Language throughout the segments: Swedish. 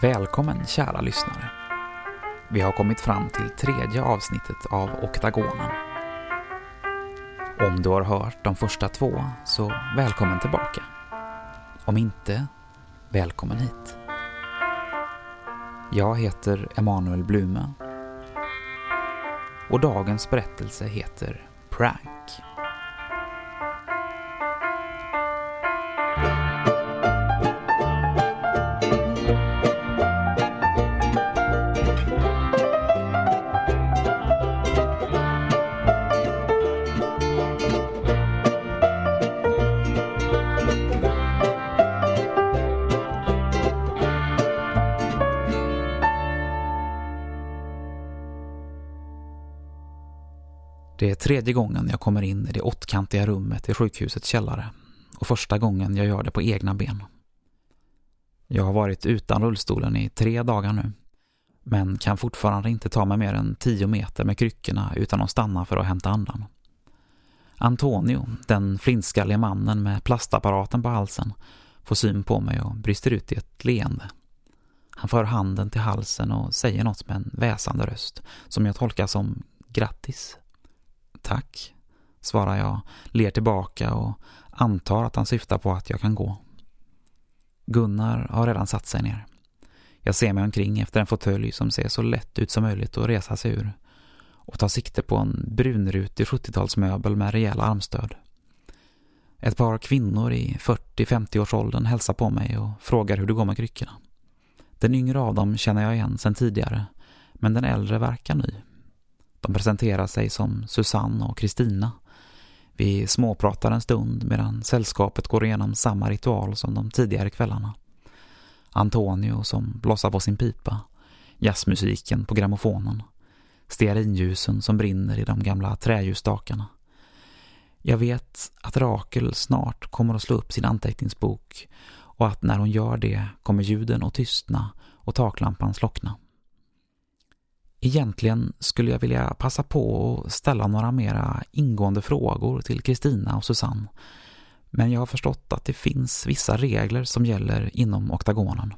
Välkommen kära lyssnare. Vi har kommit fram till tredje avsnittet av Oktagonen. Om du har hört de första två, så välkommen tillbaka. Om inte, välkommen hit. Jag heter Emanuel Blume och dagens berättelse heter Det är tredje gången jag kommer in i det åttkantiga rummet i sjukhusets källare och första gången jag gör det på egna ben. Jag har varit utan rullstolen i tre dagar nu men kan fortfarande inte ta mig mer än tio meter med kryckorna utan att stanna för att hämta andan. Antonio, den flintskalliga mannen med plastapparaten på halsen, får syn på mig och brister ut i ett leende. Han för handen till halsen och säger något med en väsande röst som jag tolkar som grattis. Tack, svarar jag, ler tillbaka och antar att han syftar på att jag kan gå. Gunnar har redan satt sig ner. Jag ser mig omkring efter en fåtölj som ser så lätt ut som möjligt att resa sig ur och tar sikte på en brunrutig 70-talsmöbel med rejäla armstöd. Ett par kvinnor i 40-50-årsåldern hälsar på mig och frågar hur det går med kryckorna. Den yngre av dem känner jag igen sedan tidigare, men den äldre verkar ny. De presenterar sig som Susanne och Kristina. Vi småpratar en stund medan sällskapet går igenom samma ritual som de tidigare kvällarna. Antonio som blossar på sin pipa, jazzmusiken på grammofonen, stearinljusen som brinner i de gamla träljusstakarna. Jag vet att Rakel snart kommer att slå upp sin anteckningsbok och att när hon gör det kommer ljuden att tystna och taklampan slockna. Egentligen skulle jag vilja passa på att ställa några mera ingående frågor till Kristina och Susanne. Men jag har förstått att det finns vissa regler som gäller inom oktagonen.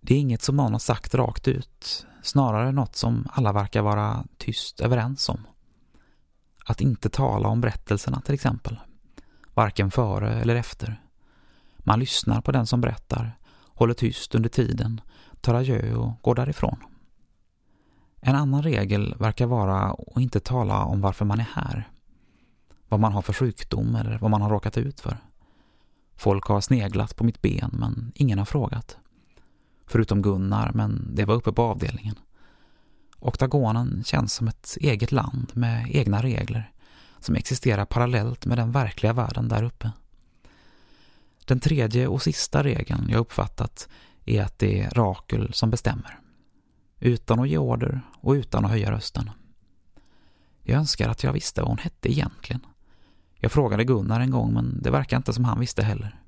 Det är inget som någon har sagt rakt ut, snarare något som alla verkar vara tyst överens om. Att inte tala om berättelserna till exempel, varken före eller efter. Man lyssnar på den som berättar, håller tyst under tiden, tar adjö och går därifrån. En annan regel verkar vara att inte tala om varför man är här. Vad man har för sjukdom eller vad man har råkat ut för. Folk har sneglat på mitt ben men ingen har frågat. Förutom Gunnar, men det var uppe på avdelningen. Oktagonen känns som ett eget land med egna regler som existerar parallellt med den verkliga världen där uppe. Den tredje och sista regeln jag uppfattat är att det är Rakel som bestämmer utan att ge order och utan att höja rösten. Jag önskar att jag visste vad hon hette egentligen. Jag frågade Gunnar en gång men det verkar inte som han visste heller.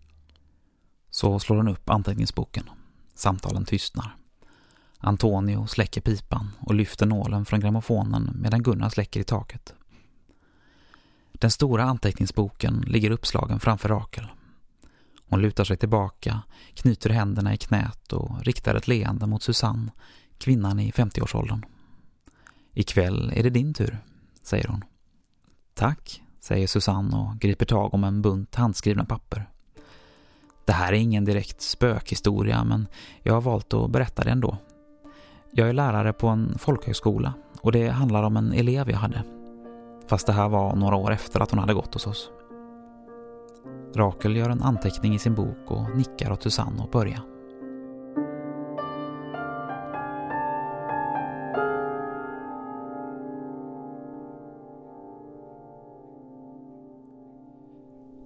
Så slår hon upp anteckningsboken. Samtalen tystnar. Antonio släcker pipan och lyfter nålen från grammofonen medan Gunnar släcker i taket. Den stora anteckningsboken ligger uppslagen framför Rakel. Hon lutar sig tillbaka, knyter händerna i knät och riktar ett leende mot Susanne kvinnan i 50-årsåldern. Ikväll är det din tur, säger hon. Tack, säger Susanne och griper tag om en bunt handskrivna papper. Det här är ingen direkt spökhistoria men jag har valt att berätta det ändå. Jag är lärare på en folkhögskola och det handlar om en elev jag hade. Fast det här var några år efter att hon hade gått hos oss. Rakel gör en anteckning i sin bok och nickar åt Susanne att börja.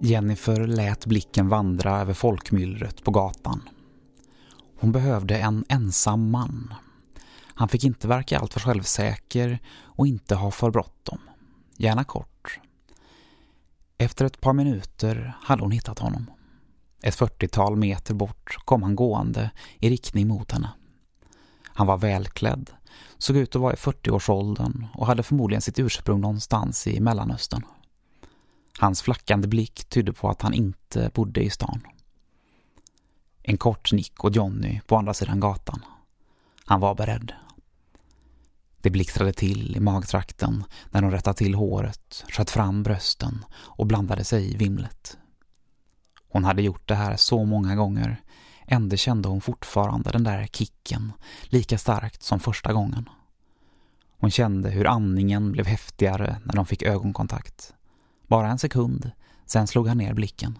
Jennifer lät blicken vandra över folkmyllret på gatan. Hon behövde en ensam man. Han fick inte verka alltför självsäker och inte ha för bråttom. Gärna kort. Efter ett par minuter hade hon hittat honom. Ett fyrtiotal meter bort kom han gående i riktning mot henne. Han var välklädd, såg ut att vara i 40-årsåldern och hade förmodligen sitt ursprung någonstans i Mellanöstern. Hans flackande blick tydde på att han inte bodde i stan. En kort nick och Johnny på andra sidan gatan. Han var beredd. Det blixtrade till i magtrakten när hon rättade till håret, sköt fram brösten och blandade sig i vimlet. Hon hade gjort det här så många gånger. Ändå kände hon fortfarande den där kicken, lika starkt som första gången. Hon kände hur andningen blev häftigare när de fick ögonkontakt. Bara en sekund, sen slog han ner blicken.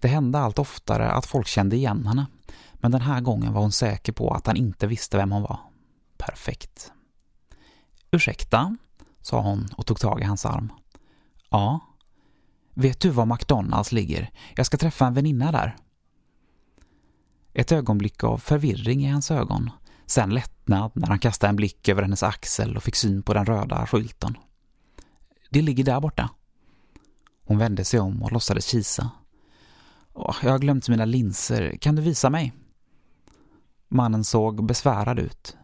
Det hände allt oftare att folk kände igen henne, men den här gången var hon säker på att han inte visste vem hon var. Perfekt. Ursäkta, sa hon och tog tag i hans arm. Ja. Vet du var McDonalds ligger? Jag ska träffa en väninna där. Ett ögonblick av förvirring i hans ögon. Sen lättnad när han kastade en blick över hennes axel och fick syn på den röda skylten. Det ligger där borta. Hon vände sig om och låtsades kisa. Jag har glömt mina linser. Kan du visa mig? Mannen såg besvärad ut.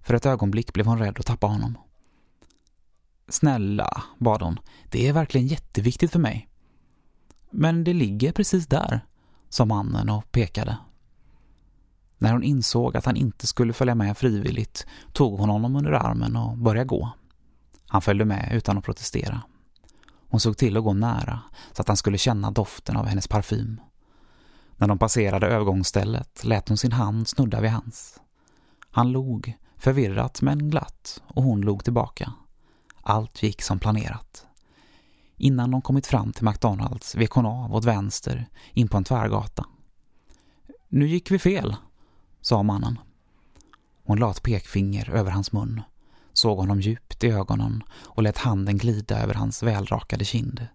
För ett ögonblick blev hon rädd att tappa honom. Snälla, bad hon. Det är verkligen jätteviktigt för mig. Men det ligger precis där, sa mannen och pekade. När hon insåg att han inte skulle följa med frivilligt tog hon honom under armen och började gå. Han följde med utan att protestera. Hon såg till att gå nära så att han skulle känna doften av hennes parfym. När de passerade övergångsstället lät hon sin hand snudda vid hans. Han log, förvirrat men glatt, och hon log tillbaka. Allt gick som planerat. Innan de kommit fram till McDonalds vek hon av åt vänster in på en tvärgata. Nu gick vi fel, sa mannen. Hon la ett pekfinger över hans mun, såg honom djupt i ögonen och lät handen glida över hans välrakade kind.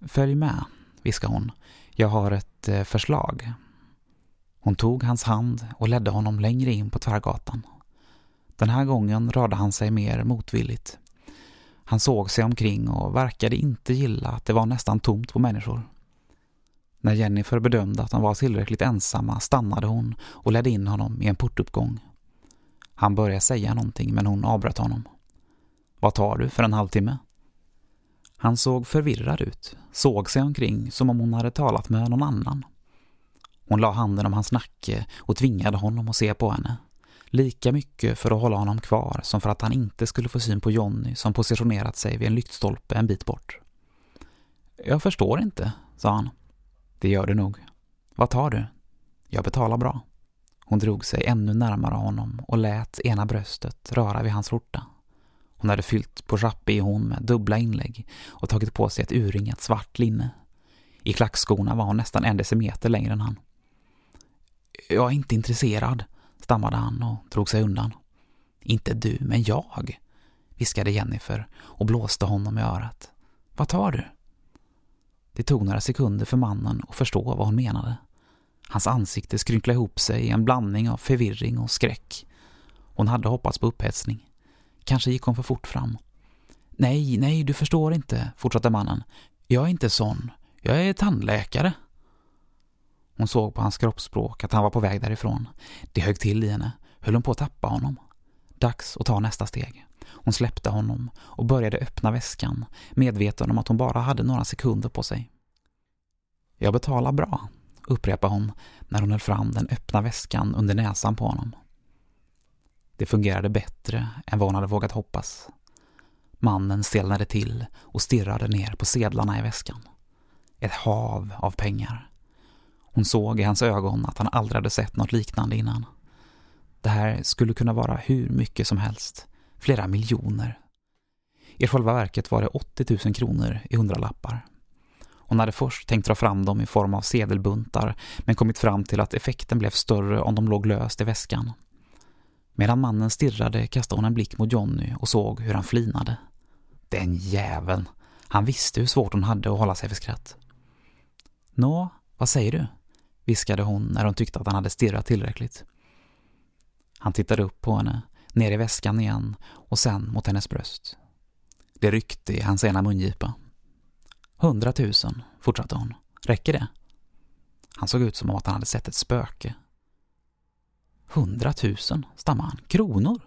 Följ med, viskade hon. Jag har ett eh, förslag. Hon tog hans hand och ledde honom längre in på tvärgatan. Den här gången rörde han sig mer motvilligt. Han såg sig omkring och verkade inte gilla att det var nästan tomt på människor. När Jennifer bedömde att de var tillräckligt ensamma stannade hon och ledde in honom i en portuppgång. Han började säga någonting men hon avbröt honom. Vad tar du för en halvtimme? Han såg förvirrad ut, såg sig omkring som om hon hade talat med någon annan. Hon la handen om hans nacke och tvingade honom att se på henne. Lika mycket för att hålla honom kvar som för att han inte skulle få syn på Jonny som positionerat sig vid en lyktstolpe en bit bort. Jag förstår inte, sa han. Det gör du nog. Vad tar du? Jag betalar bra. Hon drog sig ännu närmare honom och lät ena bröstet röra vid hans skjorta. Hon hade fyllt på i hon med dubbla inlägg och tagit på sig ett urringat svart linne. I klackskorna var hon nästan en decimeter längre än han. Jag är inte intresserad, stammade han och drog sig undan. Inte du, men jag, viskade Jennifer och blåste honom i örat. Vad tar du? Det tog några sekunder för mannen att förstå vad hon menade. Hans ansikte skrynklade ihop sig i en blandning av förvirring och skräck. Hon hade hoppats på upphetsning. Kanske gick hon för fort fram. Nej, nej, du förstår inte, fortsatte mannen. Jag är inte sån. Jag är tandläkare. Hon såg på hans kroppsspråk att han var på väg därifrån. Det högg till i henne. Höll hon på att tappa honom? Dags att ta nästa steg. Hon släppte honom och började öppna väskan, medveten om att hon bara hade några sekunder på sig. Jag betalar bra, upprepade hon när hon höll fram den öppna väskan under näsan på honom. Det fungerade bättre än vad hon hade vågat hoppas. Mannen stelnade till och stirrade ner på sedlarna i väskan. Ett hav av pengar. Hon såg i hans ögon att han aldrig hade sett något liknande innan. Det här skulle kunna vara hur mycket som helst. Flera miljoner. I själva verket var det 80 000 kronor i hundralappar. Hon hade först tänkt dra fram dem i form av sedelbuntar men kommit fram till att effekten blev större om de låg löst i väskan. Medan mannen stirrade kastade hon en blick mot Johnny och såg hur han flinade. Den jäveln! Han visste hur svårt hon hade att hålla sig för skratt. Nå, vad säger du? viskade hon när hon tyckte att han hade stirrat tillräckligt. Han tittade upp på henne, ner i väskan igen och sen mot hennes bröst. Det ryckte i hans ena mungipa. Hundratusen, fortsatte hon. Räcker det? Han såg ut som om att han hade sett ett spöke. Hundratusen, stammade han. Kronor?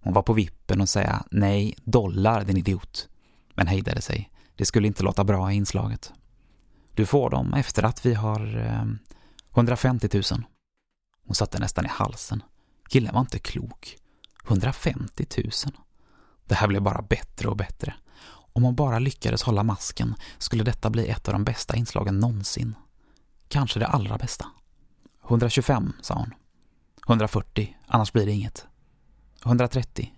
Hon var på vippen att säga nej, dollar, din idiot. Men hejdade sig. Det skulle inte låta bra i inslaget. Du får dem efter att vi har... Eh, 150 000. Hon satte nästan i halsen. Killen var inte klok. 150 000. Det här blev bara bättre och bättre. Om hon bara lyckades hålla masken skulle detta bli ett av de bästa inslagen någonsin. Kanske det allra bästa. 125, sa hon. 140, annars blir det inget. 130.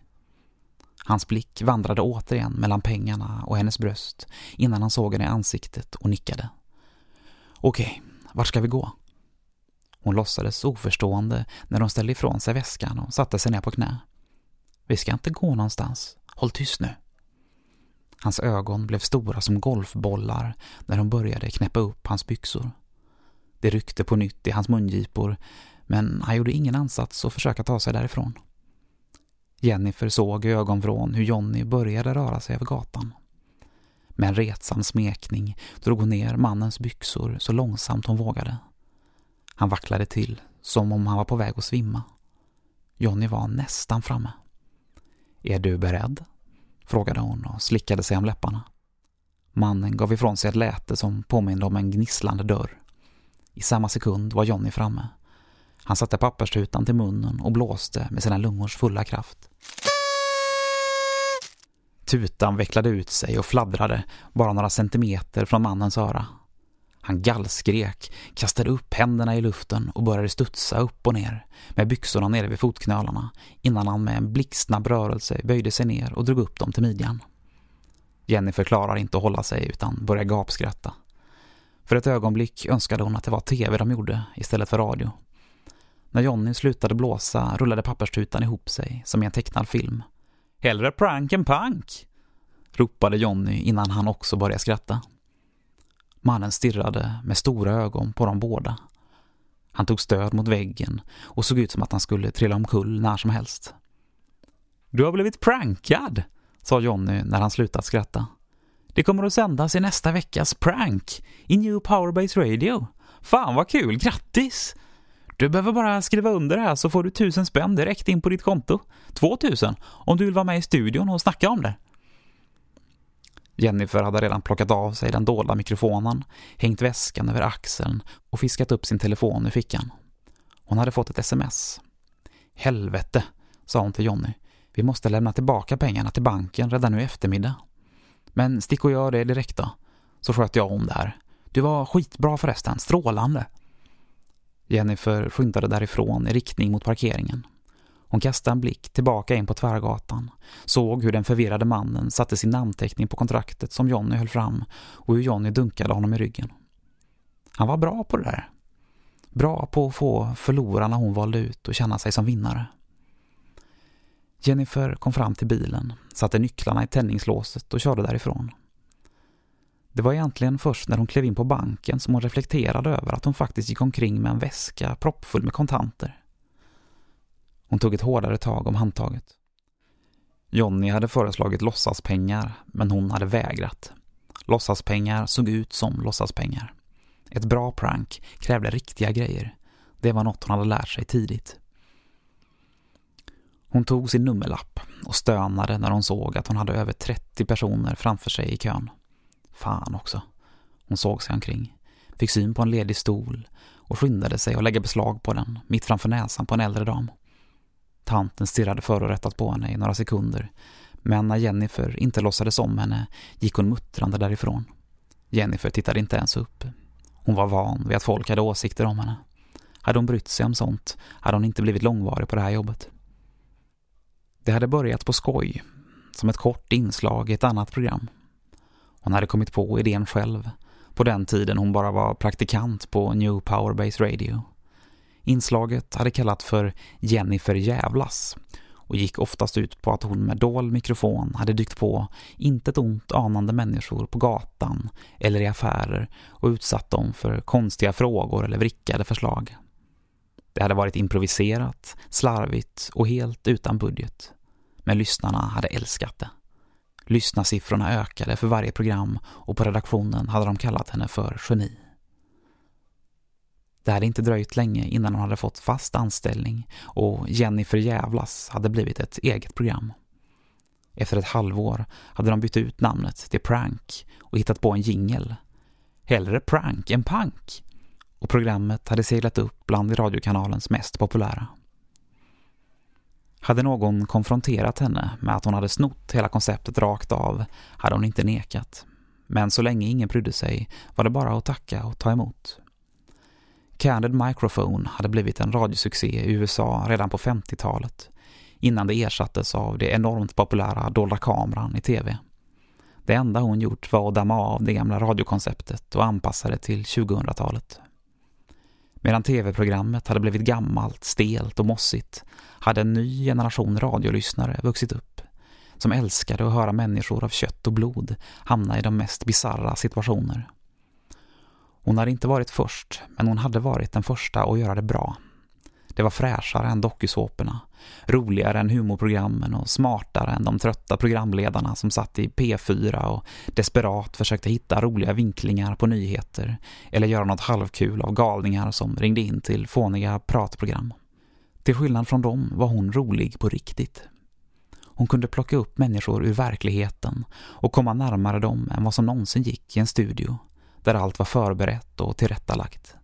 Hans blick vandrade återigen mellan pengarna och hennes bröst innan han såg henne i ansiktet och nickade. Okej, vart ska vi gå? Hon låtsades oförstående när de ställde ifrån sig väskan och satte sig ner på knä. Vi ska inte gå någonstans. Håll tyst nu. Hans ögon blev stora som golfbollar när hon började knäppa upp hans byxor. Det ryckte på nytt i hans mungipor men han gjorde ingen ansats att försöka ta sig därifrån. Jennifer såg i ögonvrån hur Jonny började röra sig över gatan. Med en retsam smekning drog hon ner mannens byxor så långsamt hon vågade. Han vacklade till, som om han var på väg att svimma. Jonny var nästan framme. Är du beredd? Frågade hon och slickade sig om läpparna. Mannen gav ifrån sig ett läte som påminde om en gnisslande dörr. I samma sekund var Jonny framme. Han satte papperstutan till munnen och blåste med sina lungors fulla kraft. Tutan vecklade ut sig och fladdrade bara några centimeter från mannens öra. Han gallskrek, kastade upp händerna i luften och började studsa upp och ner med byxorna nere vid fotknölarna innan han med en blixtsnabb rörelse böjde sig ner och drog upp dem till midjan. Jenny förklarar inte att hålla sig utan börjar gapskratta. För ett ögonblick önskade hon att det var tv de gjorde istället för radio. När Jonny slutade blåsa rullade papperstutan ihop sig som i en tecknad film. Hellre prank än punk! ropade Jonny innan han också började skratta. Mannen stirrade med stora ögon på dem båda. Han tog stöd mot väggen och såg ut som att han skulle trilla omkull när som helst. Du har blivit prankad, sa Jonny när han slutat skratta. Det kommer att sändas i nästa veckas prank i New Powerbase Radio. Fan vad kul, grattis! Du behöver bara skriva under det här så får du tusen spänn direkt in på ditt konto. Två tusen om du vill vara med i studion och snacka om det. Jennifer hade redan plockat av sig den dolda mikrofonen, hängt väskan över axeln och fiskat upp sin telefon ur fickan. Hon hade fått ett sms. Helvete, sa hon till Jonny. Vi måste lämna tillbaka pengarna till banken redan nu i eftermiddag. Men stick och gör det direkt då, så sköter jag om det här. Du var skitbra förresten, strålande. Jennifer skyndade därifrån i riktning mot parkeringen. Hon kastade en blick tillbaka in på tvärgatan, såg hur den förvirrade mannen satte sin namnteckning på kontraktet som Jonny höll fram och hur Jonny dunkade honom i ryggen. Han var bra på det där. Bra på att få förlorarna hon valde ut och känna sig som vinnare. Jennifer kom fram till bilen, satte nycklarna i tändningslåset och körde därifrån. Det var egentligen först när hon klev in på banken som hon reflekterade över att hon faktiskt gick omkring med en väska proppfull med kontanter. Hon tog ett hårdare tag om handtaget. Jonny hade föreslagit låtsaspengar, men hon hade vägrat. Låtsaspengar såg ut som låtsaspengar. Ett bra prank krävde riktiga grejer. Det var något hon hade lärt sig tidigt. Hon tog sin nummerlapp och stönade när hon såg att hon hade över 30 personer framför sig i kön. Fan också. Hon såg sig omkring, fick syn på en ledig stol och skyndade sig att lägga beslag på den mitt framför näsan på en äldre dam. Tanten stirrade förorättat på henne i några sekunder, men när Jennifer inte låtsades om henne gick hon muttrande därifrån. Jennifer tittade inte ens upp. Hon var van vid att folk hade åsikter om henne. Hade hon brytt sig om sånt hade hon inte blivit långvarig på det här jobbet. Det hade börjat på skoj, som ett kort inslag i ett annat program. Hon hade kommit på idén själv, på den tiden hon bara var praktikant på New Powerbase Radio. Inslaget hade kallat för Jennifer Jävlas och gick oftast ut på att hon med dold mikrofon hade dykt på inte ett ont anande människor på gatan eller i affärer och utsatt dem för konstiga frågor eller vrickade förslag. Det hade varit improviserat, slarvigt och helt utan budget. Men lyssnarna hade älskat det. Lyssnarsiffrorna ökade för varje program och på redaktionen hade de kallat henne för geni. Det hade inte dröjt länge innan hon hade fått fast anställning och Jennifer Jävlas hade blivit ett eget program. Efter ett halvår hade de bytt ut namnet till Prank och hittat på en jingel. Hellre prank än punk. och programmet hade seglat upp bland radiokanalens mest populära. Hade någon konfronterat henne med att hon hade snott hela konceptet rakt av hade hon inte nekat. Men så länge ingen brydde sig var det bara att tacka och ta emot. Candid Microphone hade blivit en radiosuccé i USA redan på 50-talet innan det ersattes av det enormt populära dolda kameran i tv. Det enda hon gjort var att damma av det gamla radiokonceptet och anpassa det till 2000-talet. Medan tv-programmet hade blivit gammalt, stelt och mossigt hade en ny generation radiolyssnare vuxit upp som älskade att höra människor av kött och blod hamna i de mest bizarra situationer. Hon hade inte varit först, men hon hade varit den första att göra det bra. Det var fräschare än dokusåporna, roligare än humorprogrammen och smartare än de trötta programledarna som satt i P4 och desperat försökte hitta roliga vinklingar på nyheter eller göra något halvkul av galningar som ringde in till fåniga pratprogram. Till skillnad från dem var hon rolig på riktigt. Hon kunde plocka upp människor ur verkligheten och komma närmare dem än vad som någonsin gick i en studio där allt var förberett och tillrättalagt.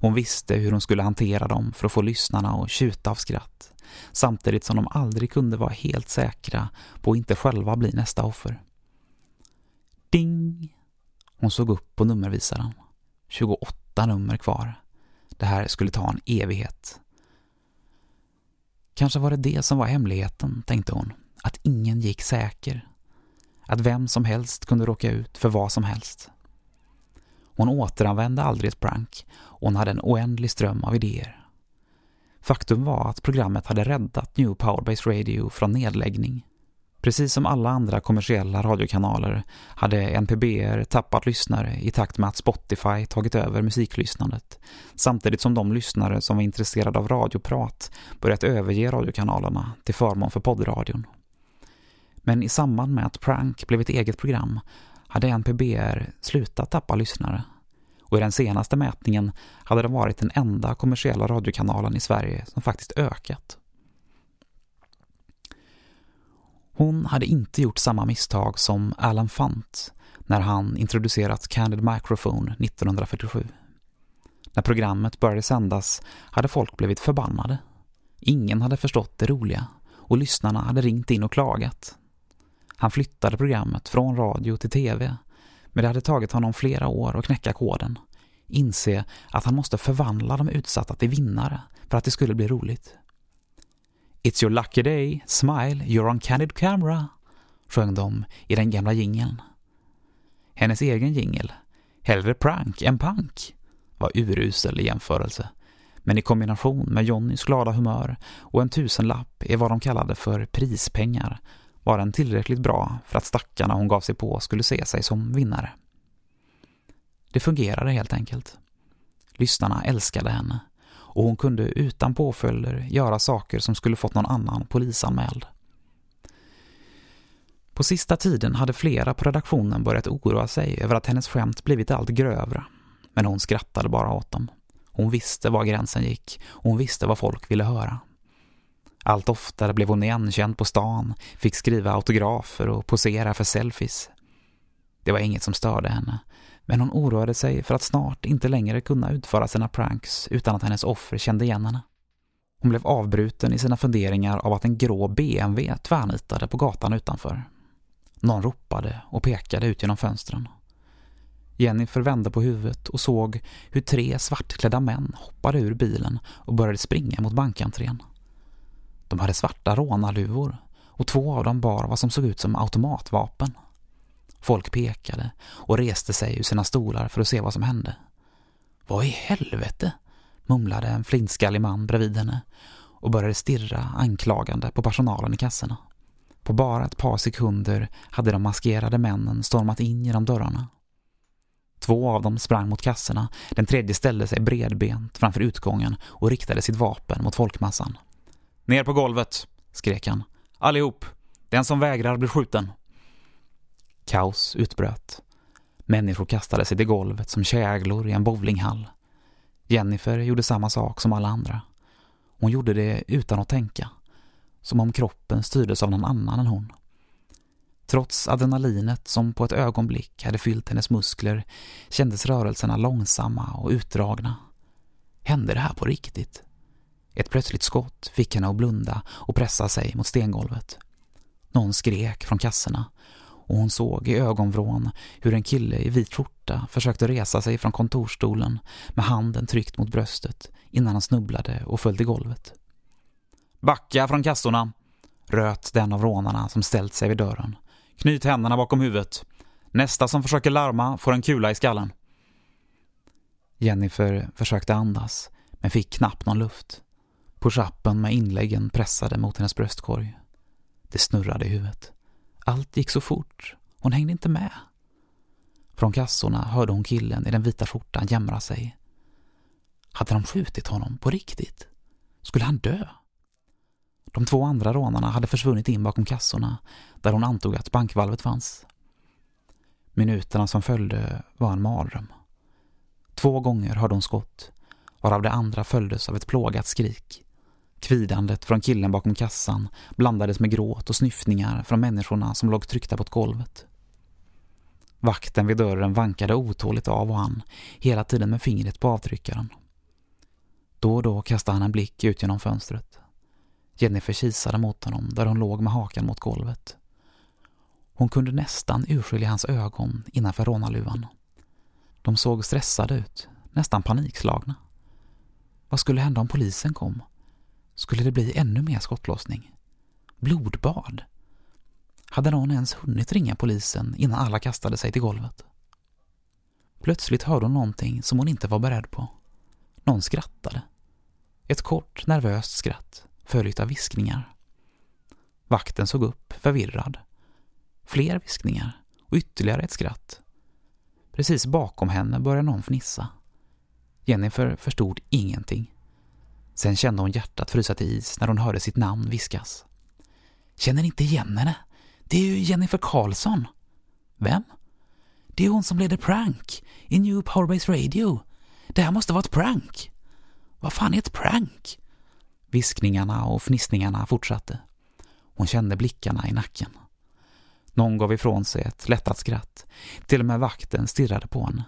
Hon visste hur hon skulle hantera dem för att få lyssnarna att tjuta av skratt, samtidigt som de aldrig kunde vara helt säkra på att inte själva bli nästa offer. Ding! Hon såg upp på nummervisaren. 28 nummer kvar. Det här skulle ta en evighet. Kanske var det det som var hemligheten, tänkte hon. Att ingen gick säker. Att vem som helst kunde råka ut för vad som helst. Hon återanvände aldrig ett prank och hon hade en oändlig ström av idéer. Faktum var att programmet hade räddat New Powerbase Radio från nedläggning. Precis som alla andra kommersiella radiokanaler hade NPBR tappat lyssnare i takt med att Spotify tagit över musiklyssnandet, samtidigt som de lyssnare som var intresserade av radioprat börjat överge radiokanalerna till förmån för poddradion. Men i samband med att Prank blev ett eget program hade NPBR slutat tappa lyssnare. Och i den senaste mätningen hade den varit den enda kommersiella radiokanalen i Sverige som faktiskt ökat. Hon hade inte gjort samma misstag som Alan Fant när han introducerat Candid Microphone 1947. När programmet började sändas hade folk blivit förbannade. Ingen hade förstått det roliga och lyssnarna hade ringt in och klagat. Han flyttade programmet från radio till tv, men det hade tagit honom flera år att knäcka koden. Inse att han måste förvandla de utsatta till vinnare för att det skulle bli roligt. It's your lucky day, smile, you're on candid camera, sjöng de i den gamla jingeln. Hennes egen jingel, hellre prank än punk, var urusel i jämförelse. Men i kombination med Johnnys glada humör och en tusenlapp är vad de kallade för prispengar var den tillräckligt bra för att stackarna hon gav sig på skulle se sig som vinnare. Det fungerade helt enkelt. Lyssnarna älskade henne och hon kunde utan påföljder göra saker som skulle fått någon annan polisanmäld. På sista tiden hade flera på redaktionen börjat oroa sig över att hennes skämt blivit allt grövre, men hon skrattade bara åt dem. Hon visste var gränsen gick och hon visste vad folk ville höra. Allt oftare blev hon igenkänd på stan, fick skriva autografer och posera för selfies. Det var inget som störde henne, men hon oroade sig för att snart inte längre kunna utföra sina pranks utan att hennes offer kände igen henne. Hon blev avbruten i sina funderingar av att en grå BMW tvärnitade på gatan utanför. Någon ropade och pekade ut genom fönstren. Jennifer vände på huvudet och såg hur tre svartklädda män hoppade ur bilen och började springa mot bankentrén. De hade svarta rånarluvor och två av dem bar vad som såg ut som automatvapen. Folk pekade och reste sig ur sina stolar för att se vad som hände. Vad i helvete? mumlade en flintskallig man bredvid henne och började stirra anklagande på personalen i kassorna. På bara ett par sekunder hade de maskerade männen stormat in genom dörrarna. Två av dem sprang mot kassorna, den tredje ställde sig bredbent framför utgången och riktade sitt vapen mot folkmassan. Ner på golvet, skrek han. Allihop. Den som vägrar blir skjuten. Kaos utbröt. Människor kastade sig till golvet som käglor i en bowlinghall. Jennifer gjorde samma sak som alla andra. Hon gjorde det utan att tänka. Som om kroppen styrdes av någon annan än hon. Trots adrenalinet som på ett ögonblick hade fyllt hennes muskler kändes rörelserna långsamma och utdragna. Hände det här på riktigt? Ett plötsligt skott fick henne att blunda och pressa sig mot stengolvet. Någon skrek från kassorna och hon såg i ögonvrån hur en kille i vit skjorta försökte resa sig från kontorstolen med handen tryckt mot bröstet innan han snubblade och föll till golvet. Backa från kassorna, röt den av rånarna som ställt sig vid dörren. Knyt händerna bakom huvudet. Nästa som försöker larma får en kula i skallen. Jennifer försökte andas, men fick knappt någon luft. Push-upen med inläggen pressade mot hennes bröstkorg. Det snurrade i huvudet. Allt gick så fort. Hon hängde inte med. Från kassorna hörde hon killen i den vita skjortan jämra sig. Hade de skjutit honom på riktigt? Skulle han dö? De två andra rånarna hade försvunnit in bakom kassorna där hon antog att bankvalvet fanns. Minuterna som följde var en mardröm. Två gånger hörde hon skott, varav det andra följdes av ett plågat skrik. Kvidandet från killen bakom kassan blandades med gråt och snyftningar från människorna som låg tryckta på golvet. Vakten vid dörren vankade otåligt av och an, hela tiden med fingret på avtryckaren. Då och då kastade han en blick ut genom fönstret. Jennifer kisade mot honom där hon låg med hakan mot golvet. Hon kunde nästan urskilja hans ögon innanför rånarluvan. De såg stressade ut, nästan panikslagna. Vad skulle hända om polisen kom? Skulle det bli ännu mer skottlossning? Blodbad? Hade någon ens hunnit ringa polisen innan alla kastade sig till golvet? Plötsligt hörde hon någonting som hon inte var beredd på. Någon skrattade. Ett kort, nervöst skratt, följt av viskningar. Vakten såg upp, förvirrad. Fler viskningar och ytterligare ett skratt. Precis bakom henne började någon fnissa. Jennifer förstod ingenting. Sen kände hon hjärtat frysa till is när hon hörde sitt namn viskas. Känner inte igen henne? Det är ju Jennifer Karlsson. Vem? Det är hon som leder prank i New Powerbase Radio. Det här måste vara ett prank. Vad fan är ett prank? Viskningarna och fnissningarna fortsatte. Hon kände blickarna i nacken. Någon gav ifrån sig ett lättat skratt. Till och med vakten stirrade på henne.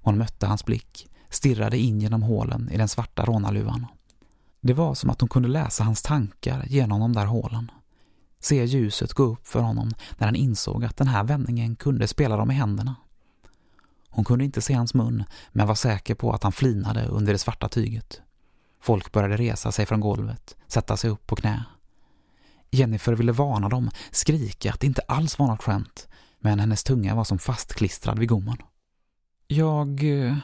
Hon mötte hans blick, stirrade in genom hålen i den svarta rånarluvan. Det var som att hon kunde läsa hans tankar genom de där hålen. Se ljuset gå upp för honom när han insåg att den här vändningen kunde spela dem i händerna. Hon kunde inte se hans mun, men var säker på att han flinade under det svarta tyget. Folk började resa sig från golvet, sätta sig upp på knä. Jennifer ville varna dem, skrika att det inte alls var något skämt, men hennes tunga var som fastklistrad vid gommen. Jag... Eh,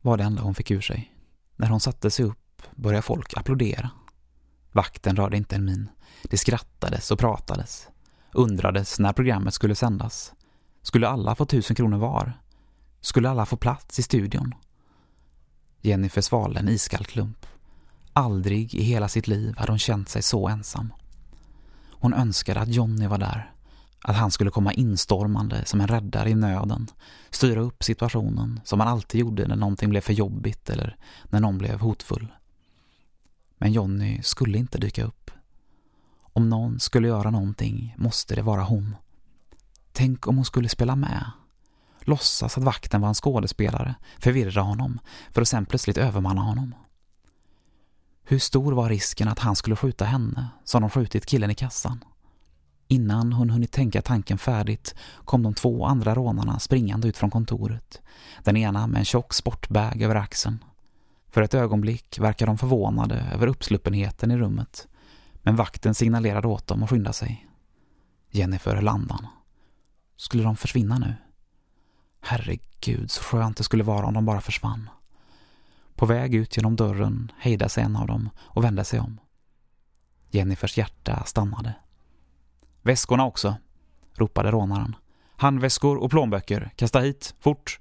var det enda hon fick ur sig. När hon satte sig upp började folk applådera. Vakten rörde inte en min. Det skrattades och pratades. Undrades när programmet skulle sändas. Skulle alla få tusen kronor var? Skulle alla få plats i studion? Jennifer svalde en iskall klump. Aldrig i hela sitt liv hade hon känt sig så ensam. Hon önskade att Johnny var där. Att han skulle komma instormande som en räddare i nöden. Styra upp situationen som han alltid gjorde när någonting blev för jobbigt eller när någon blev hotfull. Men Jonny skulle inte dyka upp. Om någon skulle göra någonting måste det vara hon. Tänk om hon skulle spela med. Låtsas att vakten var en skådespelare, förvirra honom, för att sen plötsligt övermanna honom. Hur stor var risken att han skulle skjuta henne, som de skjutit killen i kassan? Innan hon hunnit tänka tanken färdigt kom de två andra rånarna springande ut från kontoret. Den ena med en tjock sportbag över axeln. För ett ögonblick verkar de förvånade över uppsluppenheten i rummet. Men vakten signalerade åt dem att skynda sig. Jennifer höll andan. Skulle de försvinna nu? Herregud, så skönt det skulle vara om de bara försvann. På väg ut genom dörren hejdade sig en av dem och vände sig om. Jennifers hjärta stannade. Väskorna också, ropade rånaren. Handväskor och plånböcker, kasta hit, fort!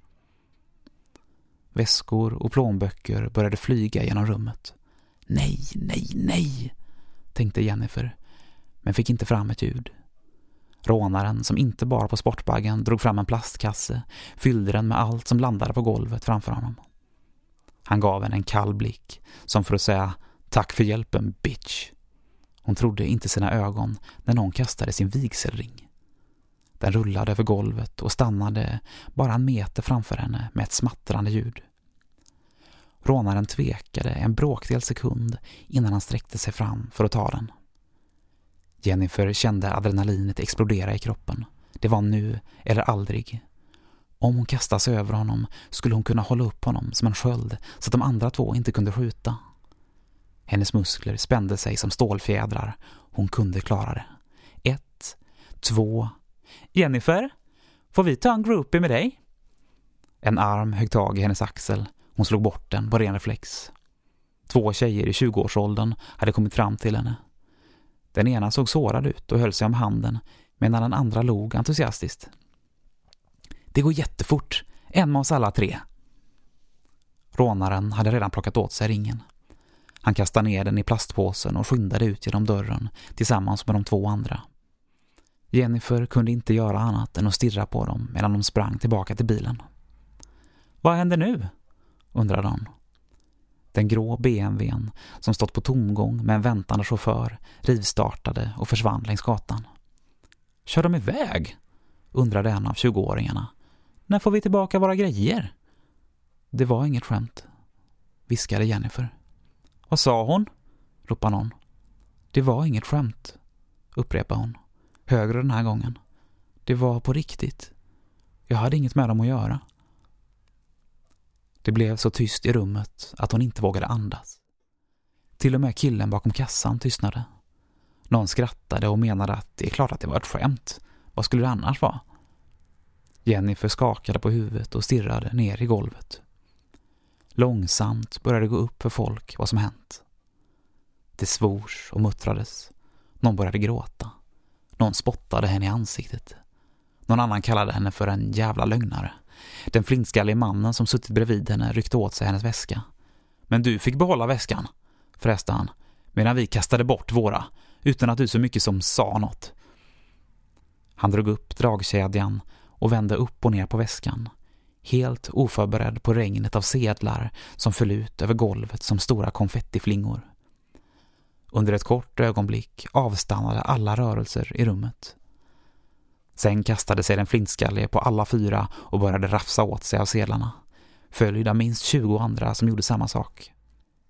Väskor och plånböcker började flyga genom rummet. Nej, nej, nej, tänkte Jennifer, men fick inte fram ett ljud. Rånaren, som inte bar på sportbaggen, drog fram en plastkasse, fyllde den med allt som landade på golvet framför honom. Han gav henne en kall blick, som för att säga ”Tack för hjälpen, bitch”. Hon trodde inte sina ögon när någon kastade sin vigselring. Den rullade över golvet och stannade bara en meter framför henne med ett smattrande ljud. Rånaren tvekade en bråkdel sekund innan han sträckte sig fram för att ta den. Jennifer kände adrenalinet explodera i kroppen. Det var nu eller aldrig. Om hon kastade sig över honom skulle hon kunna hålla upp honom som en sköld så att de andra två inte kunde skjuta. Hennes muskler spände sig som stålfjädrar. Hon kunde klara det. Ett, två... Jennifer, får vi ta en groupie med dig? En arm högg tag i hennes axel. Hon slog bort den på ren reflex. Två tjejer i 20-årsåldern hade kommit fram till henne. Den ena såg sårad ut och höll sig om handen medan den andra log entusiastiskt. Det går jättefort. En med oss alla tre. Rånaren hade redan plockat åt sig ringen. Han kastade ner den i plastpåsen och skyndade ut genom dörren tillsammans med de två andra. Jennifer kunde inte göra annat än att stirra på dem medan de sprang tillbaka till bilen. Vad händer nu? Undrade hon. Den grå BMWn som stått på tomgång med en väntande chaufför rivstartade och försvann längs gatan. Kör de iväg? undrade en av 20-åringarna. När får vi tillbaka våra grejer? Det var inget skämt, viskade Jennifer. Vad sa hon? ropade någon. Det var inget skämt, upprepade hon. Högre den här gången. Det var på riktigt. Jag hade inget med dem att göra. Det blev så tyst i rummet att hon inte vågade andas. Till och med killen bakom kassan tystnade. Någon skrattade och menade att det är klart att det var ett skämt. Vad skulle det annars vara? Jennifer skakade på huvudet och stirrade ner i golvet. Långsamt började det gå upp för folk vad som hänt. Det svors och muttrades. Någon började gråta. Någon spottade henne i ansiktet. Någon annan kallade henne för en jävla lögnare. Den flintskallige mannen som suttit bredvid henne ryckte åt sig hennes väska. Men du fick behålla väskan, fräste han, medan vi kastade bort våra, utan att du så mycket som sa något. Han drog upp dragkedjan och vände upp och ner på väskan, helt oförberedd på regnet av sedlar som föll ut över golvet som stora konfettiflingor. Under ett kort ögonblick avstannade alla rörelser i rummet. Sen kastade sig den flintskallige på alla fyra och började rafsa åt sig av sedlarna, följd av minst 20 andra som gjorde samma sak.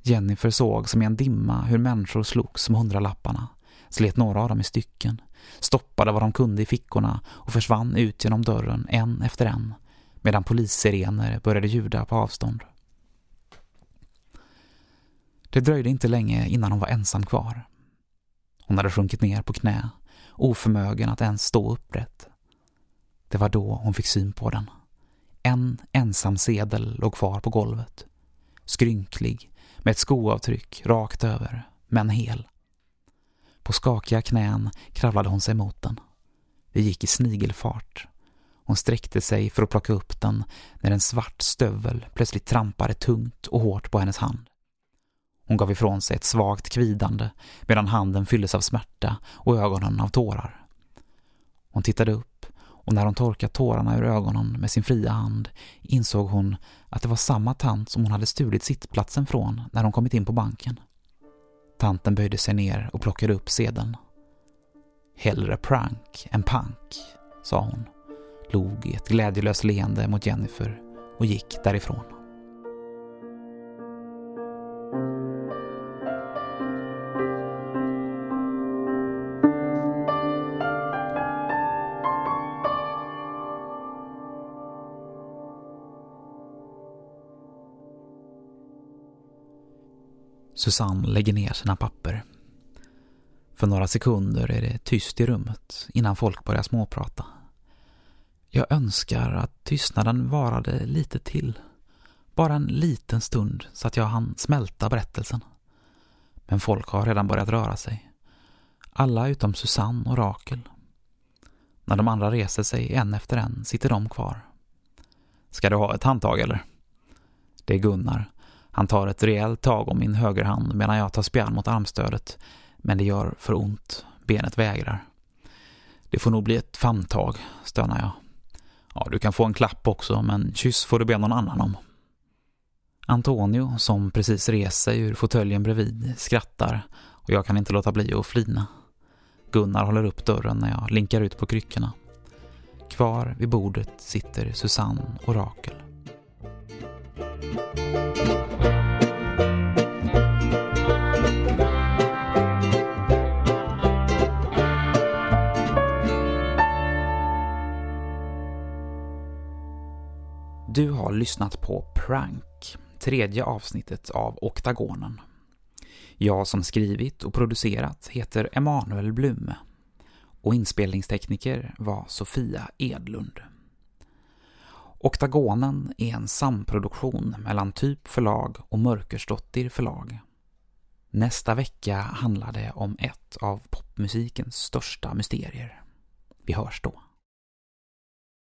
Jennifer såg som i en dimma hur människor slogs med hundralapparna, slet några av dem i stycken, stoppade vad de kunde i fickorna och försvann ut genom dörren en efter en, medan polissirener började ljuda på avstånd. Det dröjde inte länge innan hon var ensam kvar. Hon hade sjunkit ner på knä, oförmögen att ens stå upprätt. Det var då hon fick syn på den. En ensam sedel låg kvar på golvet. Skrynklig, med ett skoavtryck rakt över, men hel. På skakiga knän kravlade hon sig mot den. Det gick i snigelfart. Hon sträckte sig för att plocka upp den när en svart stövel plötsligt trampade tungt och hårt på hennes hand. Hon gav ifrån sig ett svagt kvidande medan handen fylldes av smärta och ögonen av tårar. Hon tittade upp och när hon torkat tårarna ur ögonen med sin fria hand insåg hon att det var samma tant som hon hade stulit sittplatsen från när hon kommit in på banken. Tanten böjde sig ner och plockade upp sedeln. Hellre prank än pank, sa hon, log i ett glädjelöst leende mot Jennifer och gick därifrån. Susanne lägger ner sina papper. För några sekunder är det tyst i rummet innan folk börjar småprata. Jag önskar att tystnaden varade lite till. Bara en liten stund så att jag hann smälta berättelsen. Men folk har redan börjat röra sig. Alla utom Susanne och Rakel. När de andra reser sig en efter en sitter de kvar. Ska du ha ett handtag eller? Det är Gunnar han tar ett rejält tag om min högerhand medan jag tar spjärn mot armstödet, men det gör för ont. Benet vägrar. Det får nog bli ett famntag, stönar jag. Ja, du kan få en klapp också, men kyss får du be någon annan om. Antonio, som precis reser sig ur fåtöljen bredvid, skrattar och jag kan inte låta bli att flina. Gunnar håller upp dörren när jag linkar ut på kryckorna. Kvar vid bordet sitter Susanne och Rakel. Du har lyssnat på Prank, tredje avsnittet av Oktagonen. Jag som skrivit och producerat heter Emanuel Blume och inspelningstekniker var Sofia Edlund. Oktagonen är en samproduktion mellan Typ förlag och Mörkersdottir förlag. Nästa vecka handlar det om ett av popmusikens största mysterier. Vi hörs då.